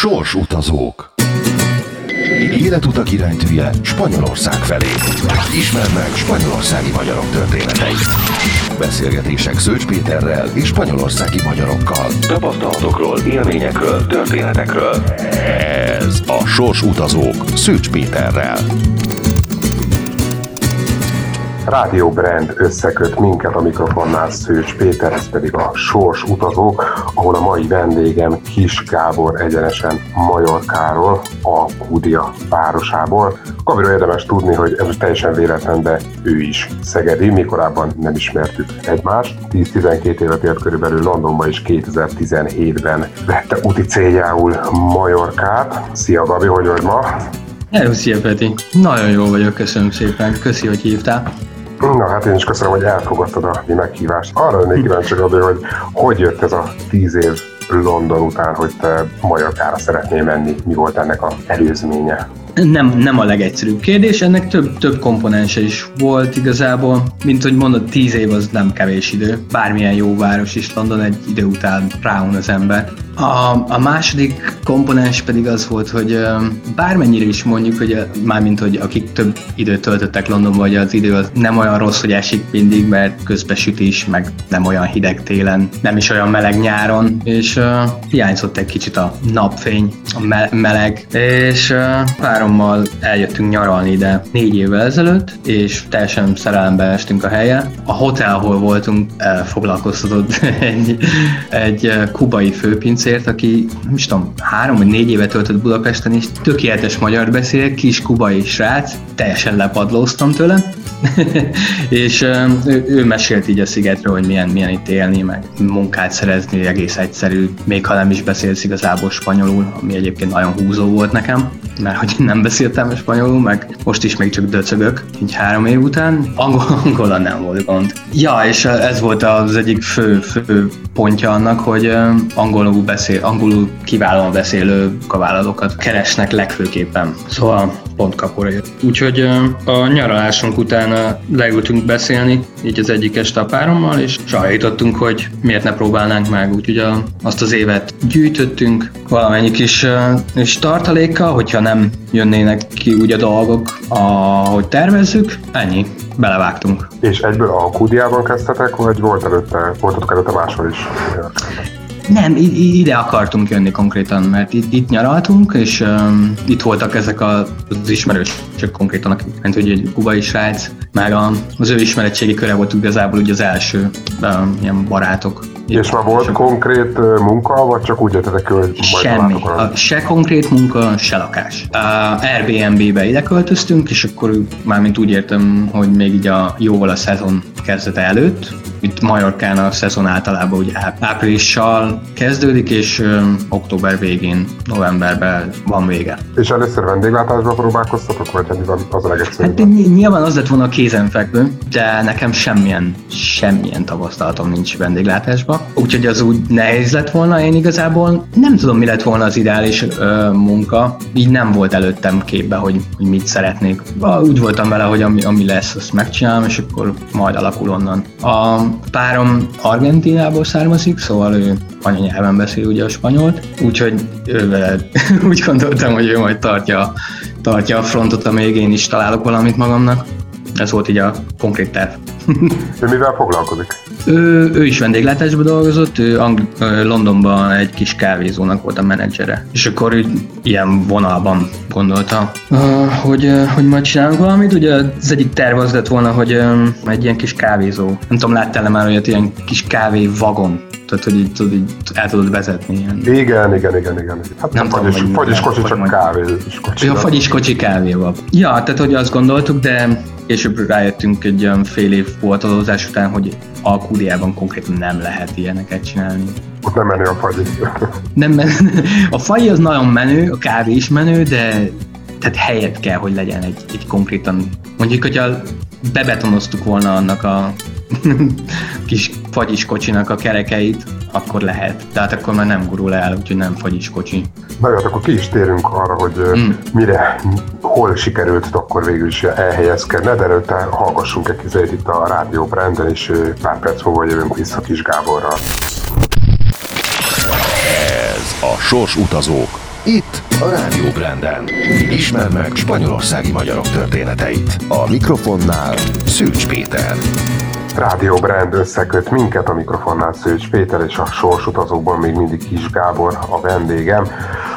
Sorsutazók Életutak iránytűje Spanyolország felé. Ismerd meg spanyolországi magyarok történeteit. Beszélgetések Szőcs Péterrel és spanyolországi magyarokkal. Tapasztalatokról, élményekről, történetekről. Ez a Sorsutazók Szőcs Péterrel. Rádió Brand összeköt minket a mikrofonnál Szőcs Péter, ez pedig a Sors utazók, ahol a mai vendégem Kis Gábor egyenesen Majorkáról, a Kúdia városából. Gabriról érdemes tudni, hogy ez teljesen véletlen, de ő is szegedi, mi korábban nem ismertük egymást. 10-12 évet élt körülbelül Londonba és 2017-ben vette úti céljául Majorkát. Szia Gabi, hogy vagy ma? Hello, szia Peti! Nagyon jó vagyok, köszönöm szépen. Köszi, hogy hívtál. Na hát én is köszönöm, hogy elfogadtad a mi meghívást. Arra lennék kíváncsi, hogy hogy jött ez a tíz év London után, hogy te Majorkára szeretnél menni, mi volt ennek a előzménye? Nem, nem a legegyszerűbb kérdés, ennek több, több komponense is volt igazából, mint hogy mondod, tíz év az nem kevés idő, bármilyen jó város is London egy idő után ráun az ember. A, a második komponens pedig az volt, hogy bármennyire is mondjuk, hogy mármint, hogy akik több időt töltöttek Londonban, hogy az idő az nem olyan rossz, hogy esik mindig, mert közbesütés, meg nem olyan hideg télen, nem is olyan meleg nyáron, és uh, hiányzott egy kicsit a napfény, a me- meleg, és uh, párommal eljöttünk nyaralni ide négy évvel ezelőtt, és teljesen szerelembe estünk a helye. A hotel, ahol voltunk, foglalkoztatott egy, egy kubai főpincé, azért, aki nem is tudom, három vagy négy évet töltött Budapesten, és tökéletes magyar beszél, kis kubai srác, teljesen lepadlóztam tőle, és ő, ő mesélt így a szigetről, hogy milyen, milyen itt élni, meg munkát szerezni, egész egyszerű, még ha nem is beszélsz igazából spanyolul, ami egyébként nagyon húzó volt nekem, mert hogy nem beszéltem spanyolul, meg most is még csak döcögök, így három év után, angol, angolan nem volt gond. Ja, és ez volt az egyik fő, fő pontja annak, hogy angolul beszél, angolul kiválóan beszélő kavállalókat keresnek legfőképpen. Szóval pont kapora jött. Úgyhogy a nyaralásunk után leültünk beszélni, így az egyik este a párommal, és sajátítottunk, hogy miért ne próbálnánk meg. Úgyhogy a, azt az évet gyűjtöttünk valamennyi kis, kis tartalékkal, hogyha nem jönnének ki úgy a dolgok, ahogy tervezzük, ennyi, belevágtunk. És egyből a Kudiában kezdtetek, vagy volt előtte, voltatok előtte máshol is? Nem, ide akartunk jönni konkrétan, mert itt, itt nyaraltunk, és um, itt voltak ezek a, az ismerősök konkrétan, akik hogy egy kubai srác, meg a, az ő ismeretségi köre volt igazából ugye az első um, ilyen barátok. És már volt konkrét munka, vagy csak úgy jöttetek hogy majd Semmi. A, se konkrét munka, se lakás. A Airbnb-be ide költöztünk, és akkor már mint úgy értem, hogy még így a jóval a szezon kezdete előtt, itt Majorkán a szezon általában ugye áprilissal kezdődik, és ö, október végén, novemberben van vége. És először vendéglátásba próbálkoztatok, vagy hát az a legegyszerűbb? Hát nyilván az lett volna kézenfekvő, de nekem semmilyen, semmilyen tapasztalatom nincs Úgyhogy az úgy nehéz lett volna, én igazából nem tudom, mi lett volna az ideális ö, munka. Így nem volt előttem képbe, hogy, hogy mit szeretnék. Úgy voltam vele, hogy ami, ami lesz, azt megcsinálom, és akkor majd alakul onnan. A párom Argentinából származik, szóval ő anyanyelven beszél ugye a spanyolt, úgyhogy ővel úgy gondoltam, hogy ő majd tartja, tartja a frontot, amíg én is találok valamit magamnak. Ez volt így a konkrét terv. ő mivel foglalkozik? Ő, ő is vendéglátásban dolgozott, ő Angl- Londonban egy kis kávézónak volt a menedzsere. És akkor ő ilyen vonalban gondolta, hogy, hogy majd csinálunk valamit. Ugye az egyik terv az lett volna, hogy egy ilyen kis kávézó. Nem tudom, láttál-e már olyat, ilyen kis kávé vagon tehát, hogy így, tudod, így el tudod vezetni. Ilyen. Igen, igen, igen, igen. Hát nem tudom, fagyis, fagyis kocsi, csak kávé. Ja, fagyis kocsi kávéval. Ja, tehát, hogy azt gondoltuk, de később rájöttünk egy olyan fél év voltozás után, hogy Alkúdiában konkrétan nem lehet ilyeneket csinálni. Ott nem menő a fagyi. nem menő. A fagyi az nagyon menő, a kávé is menő, de tehát helyet kell, hogy legyen egy, egy konkrétan, mondjuk, hogyha bebetonoztuk volna annak a kis fagyis kocsinak a kerekeit, akkor lehet. Tehát akkor már nem gurul el, úgyhogy nem fagyis kocsi. Na jó, hát akkor ki is térünk arra, hogy mm. mire, hol sikerült akkor végül is elhelyezkedni, de előtte hallgassunk egy kizét itt a Rádió Branden, és pár perc múlva jövünk vissza Kis Gáborral. Ez a Sors Utazók Itt a Rádió Branden. Ismerd meg spanyolországi magyarok történeteit. A mikrofonnál Szűcs Péter. Rádió Brand összeköt minket a mikrofonnál Szőcs Péter és a sorsutazókban még mindig Kis Gábor a vendégem.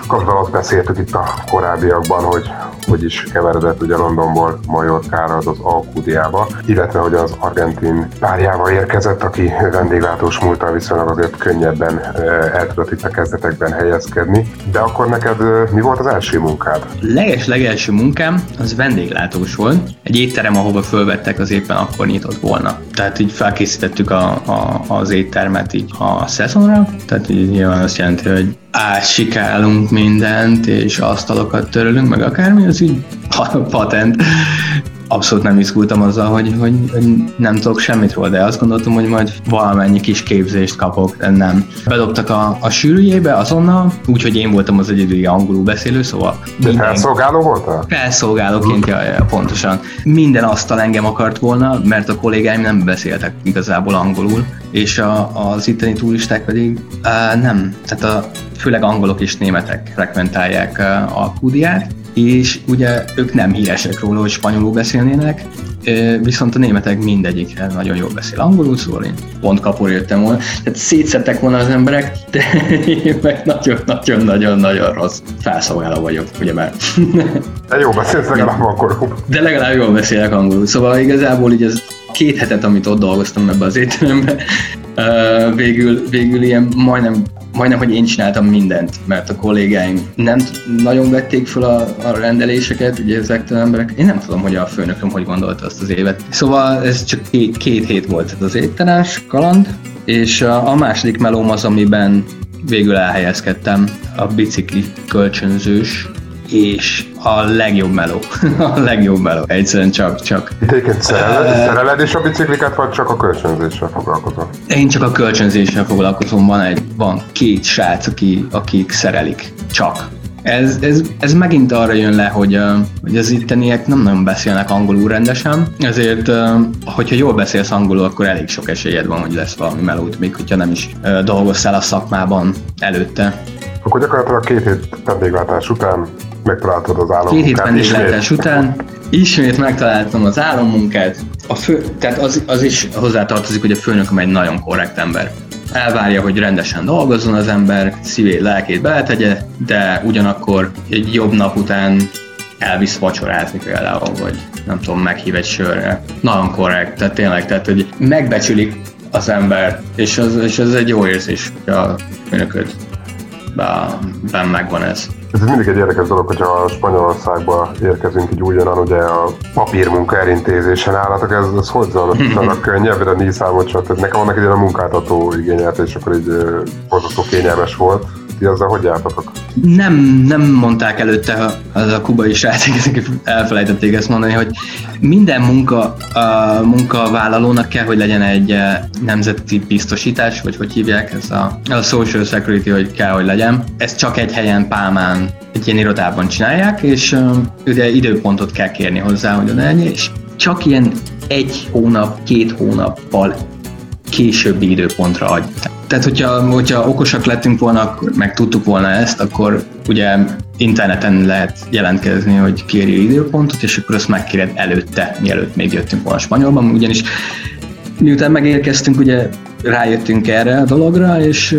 Kapcsolatban azt beszéltük itt a korábbiakban, hogy hogy is keveredett ugye Londonból Majorkára, az Alkudiába, illetve hogy az argentin párjával érkezett, aki vendéglátós múltal viszonylag azért könnyebben el tudott itt a kezdetekben helyezkedni. De akkor neked mi volt az első munkád? Leges legelső munkám az vendéglátós volt. Egy étterem, ahova fölvettek, az éppen akkor nyitott volna. Tehát így felkészítettük a, a, az éttermet így a szezonra, tehát így nyilván azt jelenti, hogy átsikálunk mindent, és asztalokat törölünk, meg akármi, az így patent. Abszolút nem izgultam azzal, hogy, hogy, hogy nem tudok semmit róla, de azt gondoltam, hogy majd valamennyi kis képzést kapok, de nem. Bedobtak a, a sűrűjébe azonnal, úgyhogy én voltam az egyedüli angolul beszélő, szóval... De felszolgáló voltál? Felszolgálóként, ja, ja, pontosan. Minden asztal engem akart volna, mert a kollégáim nem beszéltek igazából angolul, és a, az itteni turisták pedig uh, nem. Tehát a, főleg angolok és németek frekventálják uh, a Kudiát, és ugye ők nem híresek róla, hogy spanyolul beszélnének, viszont a németek mindegyik nagyon jól beszél angolul, szóval én pont kapor jöttem volna. Tehát szétszettek volna az emberek, de én meg nagyon-nagyon-nagyon-nagyon rossz felszolgáló vagyok, ugye már. De jó beszélsz legalább angolul. De legalább jól beszélek angolul, szóval igazából így ez két hetet, amit ott dolgoztam ebbe az étterembe, végül, végül ilyen majdnem majdnem, hogy én csináltam mindent, mert a kollégáim nem nagyon vették fel a, a rendeléseket, ugye ezektől emberek. Én nem tudom, hogy a főnököm hogy gondolta azt az évet. Szóval ez csak két, két hét volt ez az étterás kaland, és a, a második melóm az, amiben végül elhelyezkedtem, a bicikli kölcsönzős és a legjobb meló. a legjobb meló. Egyszerűen csak, csak. Egyébként szereled, szereled is a bicikliket, vagy csak a kölcsönzéssel foglalkozom? Én csak a kölcsönzéssel foglalkozom. Van egy, van két srác, aki, akik szerelik. Csak. Ez, ez, ez megint arra jön le, hogy, hogy az itteniek nem nagyon beszélnek angolul rendesen, ezért, hogyha jól beszélsz angolul, akkor elég sok esélyed van, hogy lesz valami melód, még hogyha nem is dolgoztál a szakmában előtte. Akkor gyakorlatilag két hét vendéglátás után megtaláltad az álommunkát. Két hét vendéglátás után ismét megtaláltam az álommunkát. A fő, tehát az, az is hozzátartozik, hogy a főnököm egy nagyon korrekt ember. Elvárja, hogy rendesen dolgozzon az ember, szívét, lelkét beletegye, de ugyanakkor egy jobb nap után elvisz vacsorázni például, vagy nem tudom, meghív egy sörre. Nagyon korrekt, tehát tényleg, tehát hogy megbecsülik az ember, és az, és az egy jó érzés, hogy a főnököd ben megvan ez. Ez mindig egy érdekes dolog, hogyha Spanyolországba érkezünk így újonnan, ugye a papírmunka elintézésen állatok, ez, ez hogy zajlott könnyebb, de négy számot. Tehát nekem vannak egy ilyen munkáltató igényelt, és akkor így borzasztó kényelmes volt ti azzal hogy jártatok? Nem, nem mondták előtte az a kubai srácok, ezek elfelejtették ezt mondani, hogy minden munka, a munkavállalónak kell, hogy legyen egy eh, nemzeti biztosítás, vagy hogy hívják ez a, a social security, hogy kell, hogy legyen. Ezt csak egy helyen, Pálmán, egy ilyen irodában csinálják, és uh, ugye időpontot kell kérni hozzá, hogy oda és csak ilyen egy hónap, két hónappal későbbi időpontra adj. Tehát, hogyha, hogyha okosak lettünk volna, akkor meg tudtuk volna ezt, akkor ugye interneten lehet jelentkezni, hogy kérjél időpontot, és akkor azt megkéred előtte, mielőtt még jöttünk volna Spanyolban, ugyanis miután megérkeztünk, ugye rájöttünk erre a dologra, és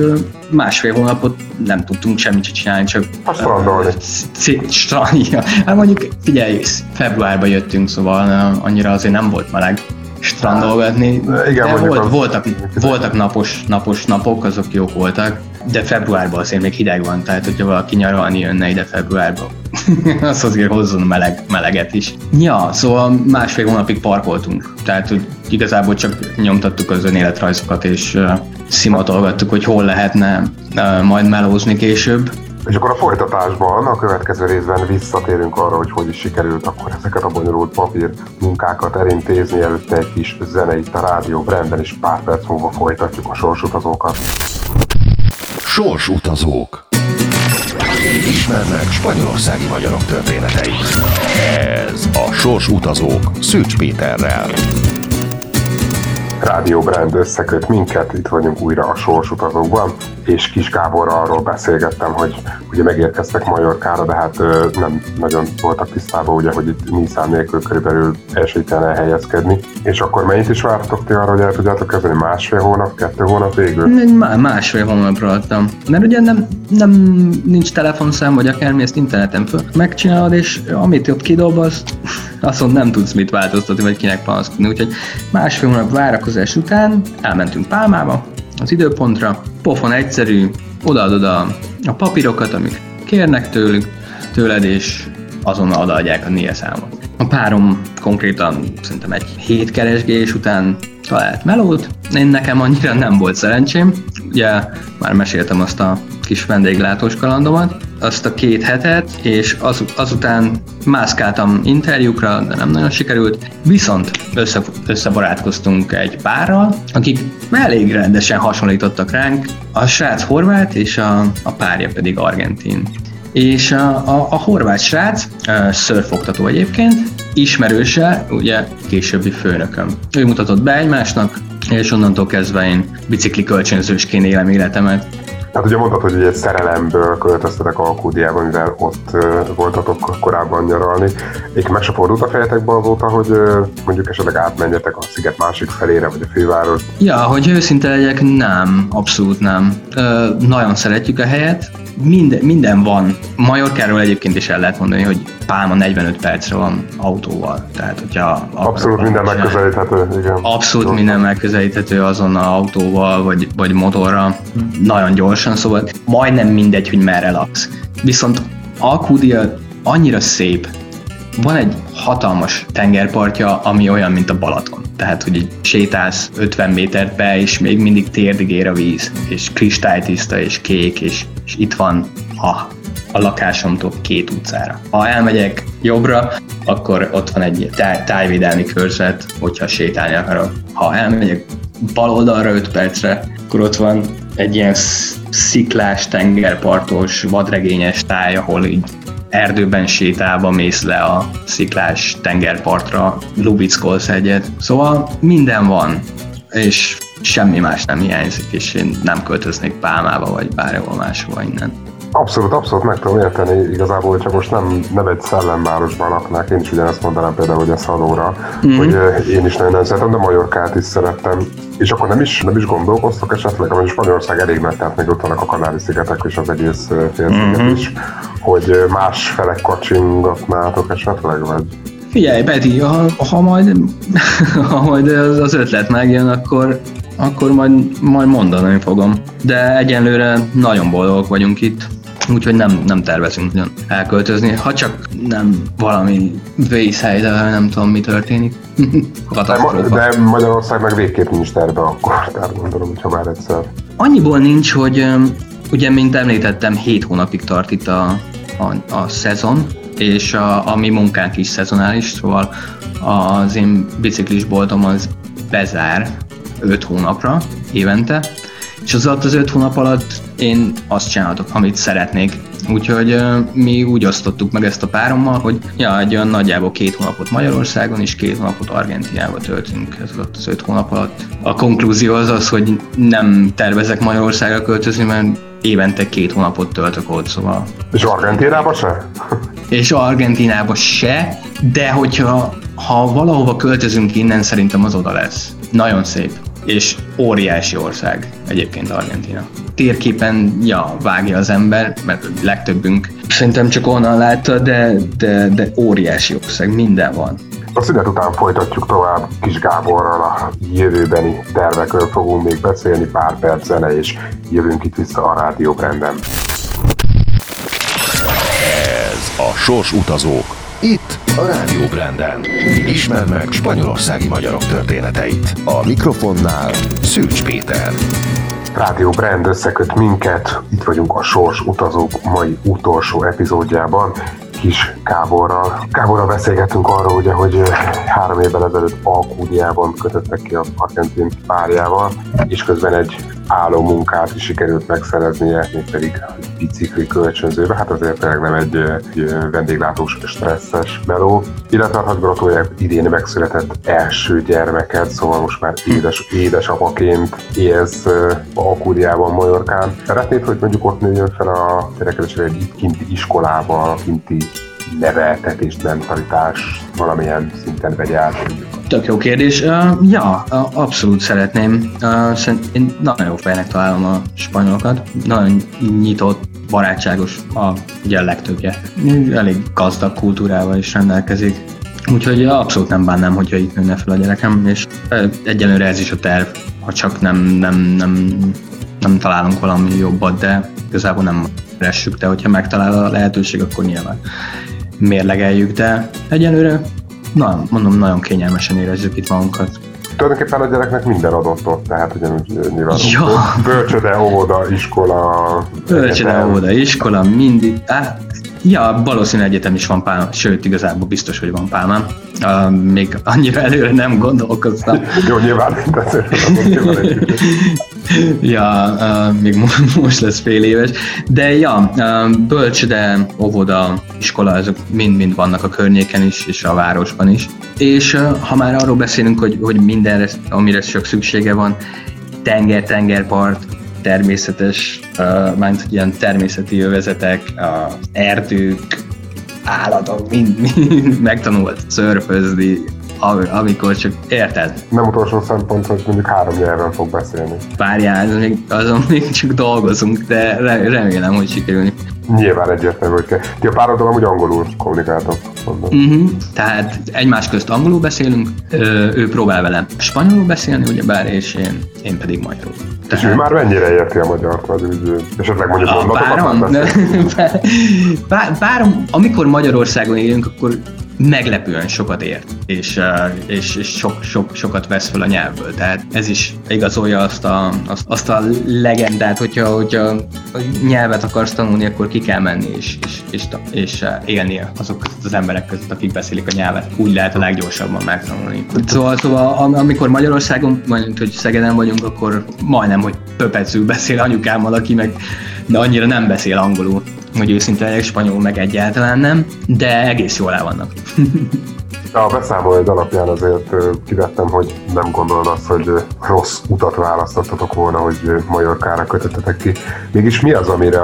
másfél hónapot nem tudtunk semmit csinálni, csak... A strandolni. Hát mondjuk, figyelj, februárban jöttünk, szóval annyira azért nem volt meleg strandolgatni. Igen, de volt, voltak, voltak napos, napos napok, azok jók voltak, de februárban azért még hideg van, tehát hogyha valaki nyaralni jönne ide februárban, az azért hozzon meleg, meleget is. Ja, szóval másfél hónapig parkoltunk, tehát hogy igazából csak nyomtattuk az önéletrajzokat, és uh, szimatolgattuk, hogy hol lehetne uh, majd melózni később. És akkor a folytatásban, a következő részben visszatérünk arra, hogy hogy is sikerült akkor ezeket a bonyolult papír munkákat elintézni, előtte egy kis zene itt a Rádió Brandben, és pár perc múlva folytatjuk a sorsutazókat. Sorsutazók Ismerd meg spanyolországi magyarok történeteit. Ez a Sorsutazók Szűcs Péterrel. Rádió Brand összeköt minket, itt vagyunk újra a Sorsutazókban és Kis Gáborral arról beszélgettem, hogy ugye megérkeztek Majorkára, de hát nem nagyon voltak tisztában, ugye, hogy itt Niszán nélkül körülbelül esélytelen elhelyezkedni. És akkor mennyit is vártok ti arra, hogy el tudjátok kezdeni? Másfél hónap, kettő hónap végül? Má- másfél hónapra adtam. Mert ugye nem, nem nincs telefonszám, vagy akármi, ezt interneten föl megcsinálod, és amit ott kidolgoz, azon nem tudsz mit változtatni, vagy kinek panaszkodni. Úgyhogy másfél hónap várakozás után elmentünk Pálmába, az időpontra, pofon egyszerű, odaadod a, a papírokat, amik kérnek tőlük, tőled, és azonnal odaadják a NIA számot. A párom konkrétan szerintem egy hét keresgés után talált melót. Én nekem annyira nem volt szerencsém. Ugye már meséltem azt a kis vendéglátós kalandomat, azt a két hetet, és az, azután mászkáltam interjúkra, de nem nagyon sikerült. Viszont össze, összebarátkoztunk egy párral, akik elég rendesen hasonlítottak ránk. A srác horvát, és a, a párja pedig argentin. És a, a, a horvát srác, szörfoktató egyébként, ismerőse, ugye későbbi főnököm. Ő mutatott be egymásnak, és onnantól kezdve én bicikli kölcsönzősként élem életemet. Hát ugye mondtad, hogy egy szerelemből költöztetek Alkúdiában, mivel ott voltatok korábban nyaralni. Én meg se fordult a fejetekbe azóta, hogy mondjuk esetleg átmenjetek a sziget másik felére, vagy a főváros? Ja, hogy őszinte legyek, nem, abszolút nem. Uh, nagyon szeretjük a helyet, minden, minden van. Majorkáról egyébként is el lehet mondani, hogy Pálma 45 percre van autóval. Tehát, hogyha Abszolút minden csinálni. megközelíthető, igen. Abszolút Jó. minden megközelíthető azon a autóval, vagy, vagy motorra. Nagyon gyorsan, szóval majdnem mindegy, hogy merre laksz. Viszont Alkúdia annyira szép, van egy hatalmas tengerpartja, ami olyan, mint a Balaton. Tehát, hogy sétálsz 50 métert be, és még mindig térdig ér a víz, és kristálytiszta, és kék, és, és itt van a, a lakásomtól két utcára. Ha elmegyek jobbra, akkor ott van egy táj, tájvédelmi körzet, hogyha sétálni akarok. Ha elmegyek bal oldalra 5 percre, akkor ott van egy ilyen sziklás, tengerpartos, vadregényes táj, ahol így erdőben sétálva mész le a sziklás tengerpartra, lubickolsz egyet. Szóval minden van, és semmi más nem hiányzik, és én nem költöznék Pálmába, vagy bárhol máshova innen. Abszolút, abszolút meg tudom érteni igazából, csak most nem, nem egy szellemvárosban laknák, én is ugyanezt mondanám például, hogy a Szalóra, mm-hmm. hogy én is nagyon nem szeretem, de Majorkát is szerettem. És akkor nem is, nem is gondolkoztok esetleg, amely Spanyolország elég nagy, tehát még ott vannak a Kanári-szigetek és az egész félsziget mm-hmm. is, hogy más felek kacsingatnátok esetleg, vagy? Figyelj, Peti, ha, ha majd, ha majd az, az ötlet megjön, akkor, akkor majd, majd mondani fogom. De egyenlőre nagyon boldogok vagyunk itt úgyhogy nem, nem tervezünk nagyon elköltözni, ha csak nem valami vészhely, de nem tudom mi történik. de, de Magyarország meg végképp nincs terve akkor, tehát gondolom, hogyha már egyszer. Annyiból nincs, hogy ugye, mint említettem, 7 hónapig tart itt a, a, a szezon, és a, a mi munkánk is szezonális, szóval az én biciklisboltom az bezár 5 hónapra évente, és az alatt az 5 hónap alatt én azt csinálhatok, amit szeretnék. Úgyhogy mi úgy osztottuk meg ezt a párommal, hogy ja, egy olyan nagyjából két hónapot Magyarországon és két hónapot Argentinába töltünk ez alatt az öt hónap alatt. A konklúzió az az, hogy nem tervezek Magyarországra költözni, mert évente két hónapot töltök ott, szóval... És Argentinába se? És Argentinába se, de hogyha ha valahova költözünk innen, szerintem az oda lesz. Nagyon szép és óriási ország egyébként Argentina. Térképen, ja, vágja az ember, mert legtöbbünk szerintem csak onnan látta, de, de, de óriási ország, minden van. A szünet után folytatjuk tovább Kis Gáborral a jövőbeni tervekről fogunk még beszélni, pár perc zene, és jövünk itt vissza a rádióbrenden. Ez a Sors utazók itt a Rádió Branden. Ismerd meg spanyolországi magyarok történeteit. A mikrofonnál Szűcs Péter. Rádió Brand összeköt minket, itt vagyunk a Sors utazók mai utolsó epizódjában. Kis Káborral. Káborral beszélgettünk arról, ugye, hogy három évvel ezelőtt Alkúdiában kötöttek ki az argentin párjával, és közben egy álló munkát is sikerült megszereznie, mégpedig bicikli kölcsönzőbe, hát azért tényleg nem egy, egy vendéglátós stresszes meló. Illetve hát gratulálják idén megszületett első gyermeket, szóval most már édes, édesapaként élsz Alkúdiában, Majorkán. Szeretnéd, hogy mondjuk ott nőjön fel a gyerekedésre egy kinti iskolába, kinti neveltetést, mentalitás valamilyen szinten vegye át? Tök jó kérdés. Uh, ja, abszolút szeretném. Uh, szerint én nagyon jó fejnek találom a spanyolokat. Nagyon nyitott, barátságos a, ugye a legtöbbje. Elég gazdag kultúrával is rendelkezik. Úgyhogy abszolút nem bánnám, hogyha itt nőne fel a gyerekem, és egyenlőre ez is a terv, ha csak nem, nem, nem, nem találunk valami jobbat, de igazából nem keressük, de hogyha megtalál a lehetőség, akkor nyilván mérlegeljük, de egyelőre na, mondom, nagyon kényelmesen érezzük itt magunkat. Tulajdonképpen a gyereknek minden adott ott, tehát ugyanúgy nyilván ja. bölcsöde, óvoda, iskola, Bölcsöde, óvoda, iskola, mindig, á, Ja, valószínűleg egyetem is van pálma, sőt, igazából biztos, hogy van pálmám. Uh, még annyira előre nem gondolkoztam. Jó, nyilván, ja, uh, még most lesz fél éves. De ja, uh, bölcsöde, óvoda, iskola, ezek mind-mind vannak a környéken is, és a városban is. És uh, ha már arról beszélünk, hogy, hogy mindenre, amire csak szüksége van, tenger, tengerpart, természetes, uh, mint ilyen természeti övezetek, uh, erdők, állatok, mind, mind megtanult szörfözni, amikor csak érted. Nem utolsó szempont, hogy mondjuk három nyelven fog beszélni. Várjál, még, azon még csak dolgozunk, de remélem, hogy sikerülni. Nyilván egyértelmű, hogy kell. Ti a párodon amúgy angolul kommunikáltok. Uh-huh. Tehát egymás közt angolul beszélünk, ő próbál velem spanyolul beszélni, ugyebár, és én, én pedig magyarul. Tehát... És ő már mennyire érti a magyart, vagy úgy, esetleg mondjuk a párom, párom, amikor Magyarországon élünk, akkor meglepően sokat ért, és, és, és sok, sok, sokat vesz fel a nyelvből. Tehát ez is igazolja azt a, azt, azt a legendát, hogyha, hogyha a nyelvet akarsz tanulni, akkor ki kell menni és, és, és, és élni azok között az emberek között, akik beszélik a nyelvet. Úgy lehet a leggyorsabban megtanulni. Szóval, szóval amikor Magyarországon, mondjuk, hogy Szegeden vagyunk, akkor majdnem, hogy pöpecül beszél anyukámmal, aki meg de annyira nem beszél angolul hogy őszinte legyek, spanyol meg egyáltalán nem, de egész jól el vannak. A beszámolóid alapján azért kivettem, hogy nem gondolod azt, hogy rossz utat választottatok volna, hogy Majorkára kötöttetek ki. Mégis mi az, amire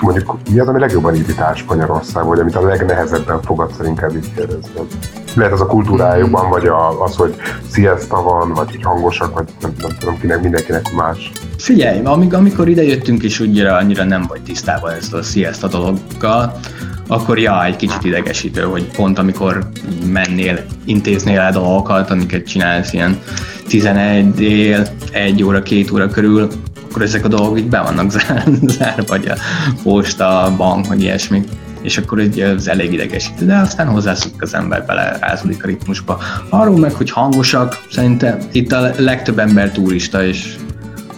mondjuk mi az, ami legjobban irritál Spanyolország, vagy amit a legnehezebben fogadsz inkább így kérdezni? Lehet az a kultúrájukban, vagy a, az, hogy siesta van, vagy hogy hangosak, vagy nem, nem tudom, kinek, mindenkinek más. Figyelj, amíg, amikor ide jöttünk is úgy annyira nem vagy tisztában ezt a siesta dologgal, akkor ja, egy kicsit idegesítő, hogy pont amikor mennél, intéznél el dolgokat, amiket csinálsz ilyen 11 dél, 1 óra, 2 óra körül, akkor ezek a dolgok így be vannak zárva, vagy a posta, a bank, vagy ilyesmi és akkor egy ez elég idegesítő, de aztán hozzászokik az ember bele, rázódik a ritmusba. Arról meg, hogy hangosak, szerintem itt a legtöbb ember turista, és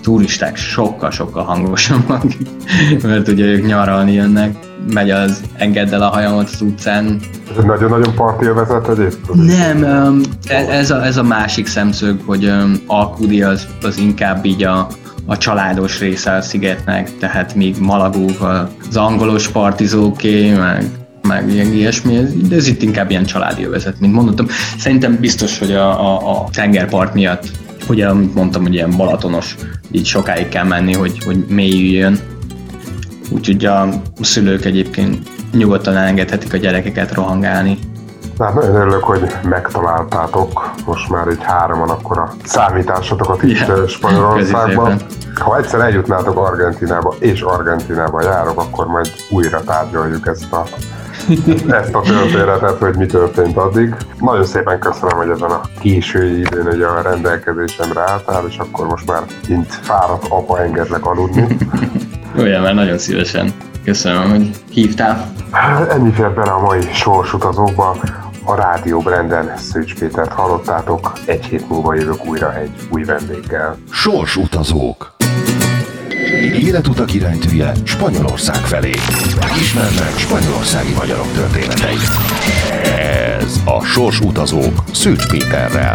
turisták sokkal-sokkal hangosabbak, mert ugye ők nyaralni jönnek, megy az engedd el a hajamat az utcán. Ez egy nagyon-nagyon parti övezet egyébként? Nem, ez a, ez a másik szemszög, hogy Alkudi az, az inkább így a, a családos része a szigetnek, tehát még Malagók, az angolos partizóké, meg meg ilyen ilyesmi, de ez itt inkább ilyen családi övezet, mint mondottam. Szerintem biztos, hogy a, a, a tengerpart miatt, ugye, amit mondtam, hogy ilyen balatonos, így sokáig kell menni, hogy, hogy mélyüljön. Úgyhogy a szülők egyébként nyugodtan engedhetik a gyerekeket rohangálni Hát nagyon örülök, hogy megtaláltátok most már egy hároman akkor a számításotokat itt yeah. Spanyolországban. Ha egyszer eljutnátok Argentinába, és Argentinába járok, akkor majd újra tárgyaljuk ezt a ezt a történetet, hogy mi történt addig. Nagyon szépen köszönöm, hogy ezen a késői időn hogy a rendelkezésemre álltál, és akkor most már mint fáradt apa engedlek aludni. Olyan, mert nagyon szívesen. Köszönöm, hogy hívtál. Ennyi fér bele a mai sorsutazókba. A Rádió Branden Szőcs Pétert hallottátok, egy hét múlva jövök újra egy új vendéggel. Sorsutazók Életutak iránytűje Spanyolország felé. Ismerd meg spanyolországi magyarok történeteit. Ez a Sorsutazók Szőcs Péterrel.